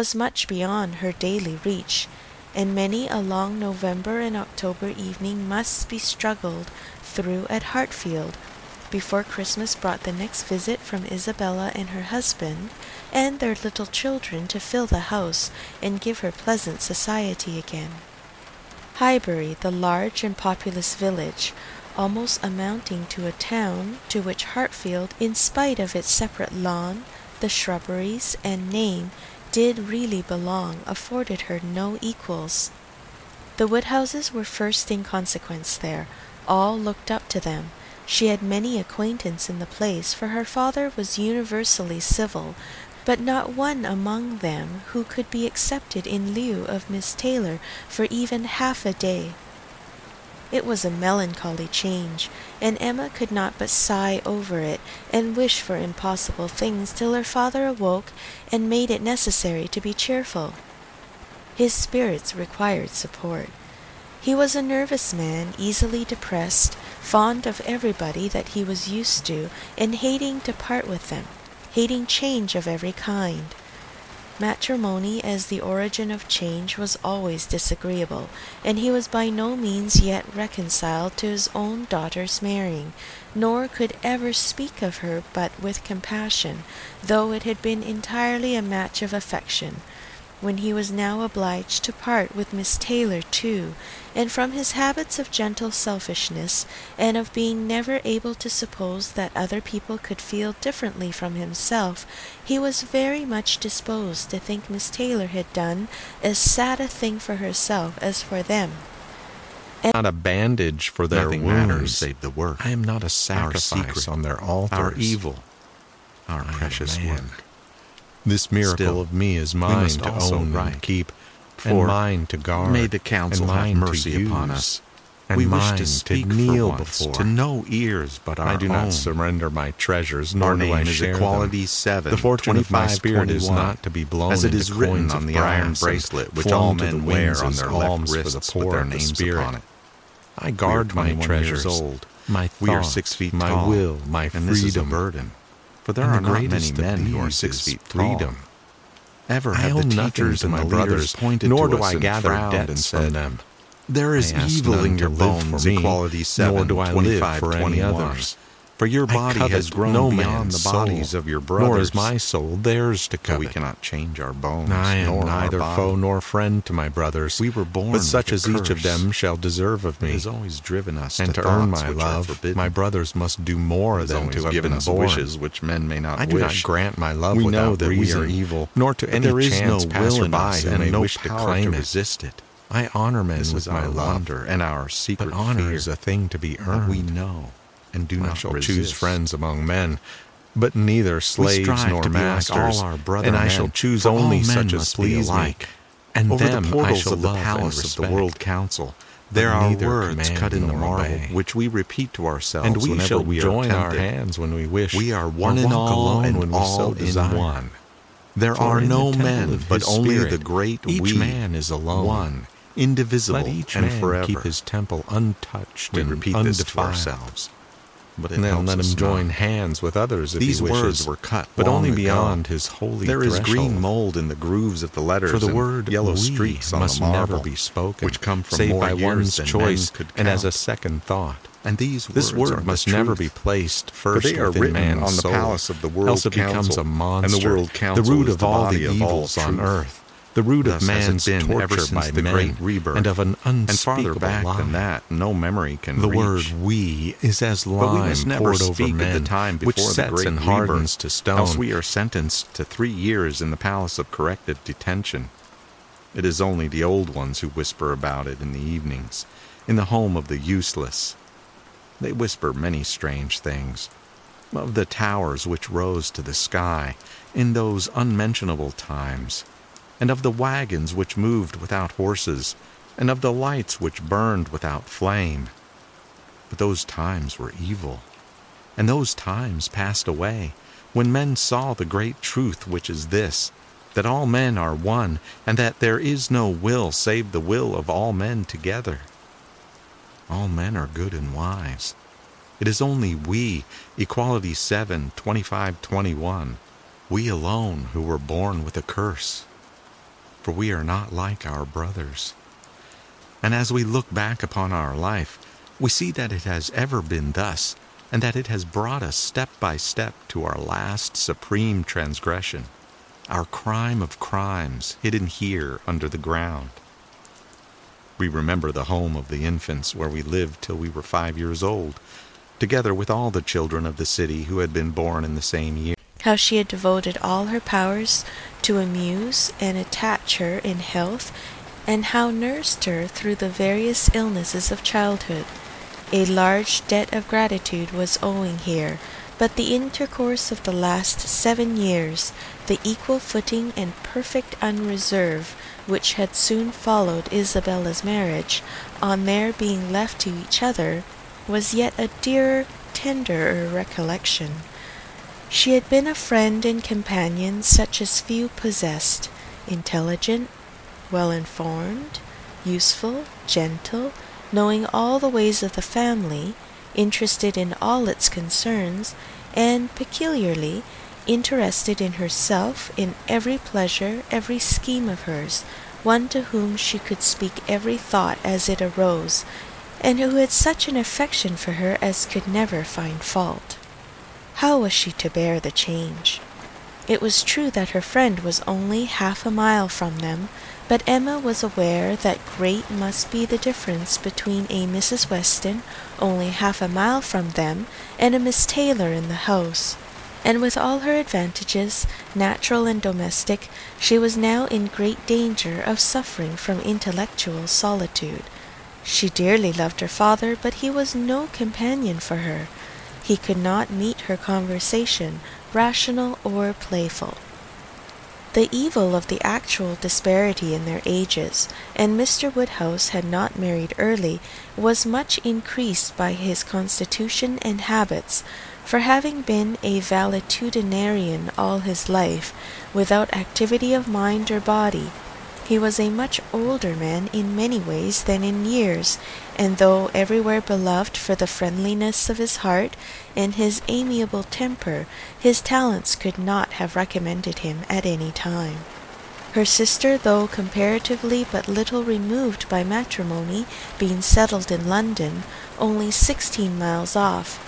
was much beyond her daily reach, and many a long November and October evening must be struggled through at Hartfield before Christmas brought the next visit from Isabella and her husband and their little children to fill the house and give her pleasant society again. Highbury, the large and populous village, almost amounting to a town, to which Hartfield, in spite of its separate lawn, the shrubberies, and name, did really belong, afforded her no equals. The Woodhouses were first in consequence there; all looked up to them. She had many acquaintance in the place, for her father was universally civil, but not one among them who could be accepted in lieu of Miss Taylor for even half a day. It was a melancholy change, and Emma could not but sigh over it, and wish for impossible things, till her father awoke and made it necessary to be cheerful. His spirits required support. He was a nervous man, easily depressed, fond of everybody that he was used to, and hating to part with them, hating change of every kind. Matrimony as the origin of change was always disagreeable, and he was by no means yet reconciled to his own daughter's marrying, nor could ever speak of her but with compassion, though it had been entirely a match of affection when he was now obliged to part with Miss Taylor too, and from his habits of gentle selfishness, and of being never able to suppose that other people could feel differently from himself, he was very much disposed to think Miss Taylor had done as sad a thing for herself as for them. And not a bandage for their Nothing wounds. matters save the work. I am not a Our sacrifice secret. on their altars. Our evil. Our I precious man. work. This miracle Still, of me is mine to own and write. keep, For and mine to guard. May the council and have mercy to upon use, us. And we mine wish to speak kneel for once, before. to no ears but our own. I do own. not surrender my treasures, nor Our do I share Equality them. 7, The fortune of my 25, spirit is 21, not to be blown as it is written on the iron and bracelet which all to men wear on their left alms for the wrists with poor their names spirit. upon it. I guard my 21 treasures, old. my We are six feet my tall, will, my and freedom. this is a burden. For there are the not many men who are six feet freedom. tall. Ever have owe the teachers and my brothers, pointed nor to do us I and gather frowned and debts said, from them. There is I evil in your bones, me, Equality 7, nor do I live 25, for any 21. others. For your body has grown no beyond the bodies soul, of your brothers. Nor is my soul theirs to covet. we cannot change our bones, I am nor neither foe nor friend to my brothers. We were born but such as each of them shall deserve of me. has always driven us and to, to earn my love, forbidden. my brothers must do more than to have given been us born. wishes which men may not I do wish. not grant my love we without know that reason, we are evil, nor to but any there is chance no passerby who and may no wish to claim to it. resist it. I honor men This with my love, and our secret but honor fear is a thing to be earned. we know and do I not shall resist. choose friends among men, but neither slaves nor like masters. brother and I men, shall choose only such as please me. alike. And Over them the I portals shall of the palace of the. World Council, there are words cut in the marble obey. which we repeat to ourselves and we shall we join our hands when we wish. We are one in all alone and when we all so in desire. one. There For are no men, but only spirit, the great each we. man is alone. One, indivisible Let each and man forever. keep his temple untouched we and repeat undefiled. this to ourselves. But it then let him join not. hands with others if These he wishes, words were cut but only ago. beyond his holy threshold. There is green mold in the grooves of the letters For the and word yellow streaks on must the marble, never be spoken, which come from save more by years one's than choice and as a second thought. And these This words are word must never be placed For first they are written man's on the soul, palace of the World else it becomes a monster, and the World Council the root of all the evils on earth, the root of has man's been torture ever since by the men, great rebirth. and of an and unspeakable farther back lie. than that, no memory can The reach. word "we" is as But we lime must never poured over speak men, of the time which before the sets great and hardens rebirth, to stone. else we are sentenced to three years in the palace of corrective detention. It is only the old ones who whisper about it in the evenings, in the home of the useless. They whisper many strange things. Of the towers which rose to the sky in those unmentionable times, and of the wagons which moved without horses, and of the lights which burned without flame. But those times were evil, and those times passed away, when men saw the great truth which is this, that all men are one, and that there is no will save the will of all men together. All men are good and wise. It is only we, Equality 7, 25, 21, we alone who were born with a curse. For we are not like our brothers. And as we look back upon our life, we see that it has ever been thus, and that it has brought us step by step to our last supreme transgression, our crime of crimes hidden here under the ground. We remember the home of the infants where we lived till we were five years old, together with all the children of the city who had been born in the same year. How she had devoted all her powers to amuse and attach her in health, and how nursed her through the various illnesses of childhood. A large debt of gratitude was owing here, but the intercourse of the last seven years, the equal footing and perfect unreserve which had soon followed Isabella's marriage, on their being left to each other, was yet a dearer, tenderer recollection. She had been a friend and companion such as few possessed, intelligent, well informed, useful, gentle, knowing all the ways of the family, interested in all its concerns, and peculiarly interested in herself, in every pleasure, every scheme of hers, one to whom she could speak every thought as it arose, and who had such an affection for her as could never find fault. How was she to bear the change? It was true that her friend was only half a mile from them, but Emma was aware that great must be the difference between a Mrs. Weston only half a mile from them and a Miss Taylor in the house and with all her advantages, natural and domestic, she was now in great danger of suffering from intellectual solitude. She dearly loved her father, but he was no companion for her. He could not meet her conversation, rational or playful. The evil of the actual disparity in their ages, and Mr. Woodhouse had not married early, was much increased by his constitution and habits for having been a valetudinarian all his life, without activity of mind or body, he was a much older man in many ways than in years, and though everywhere beloved for the friendliness of his heart and his amiable temper, his talents could not have recommended him at any time. Her sister, though comparatively but little removed by matrimony, being settled in London, only sixteen miles off,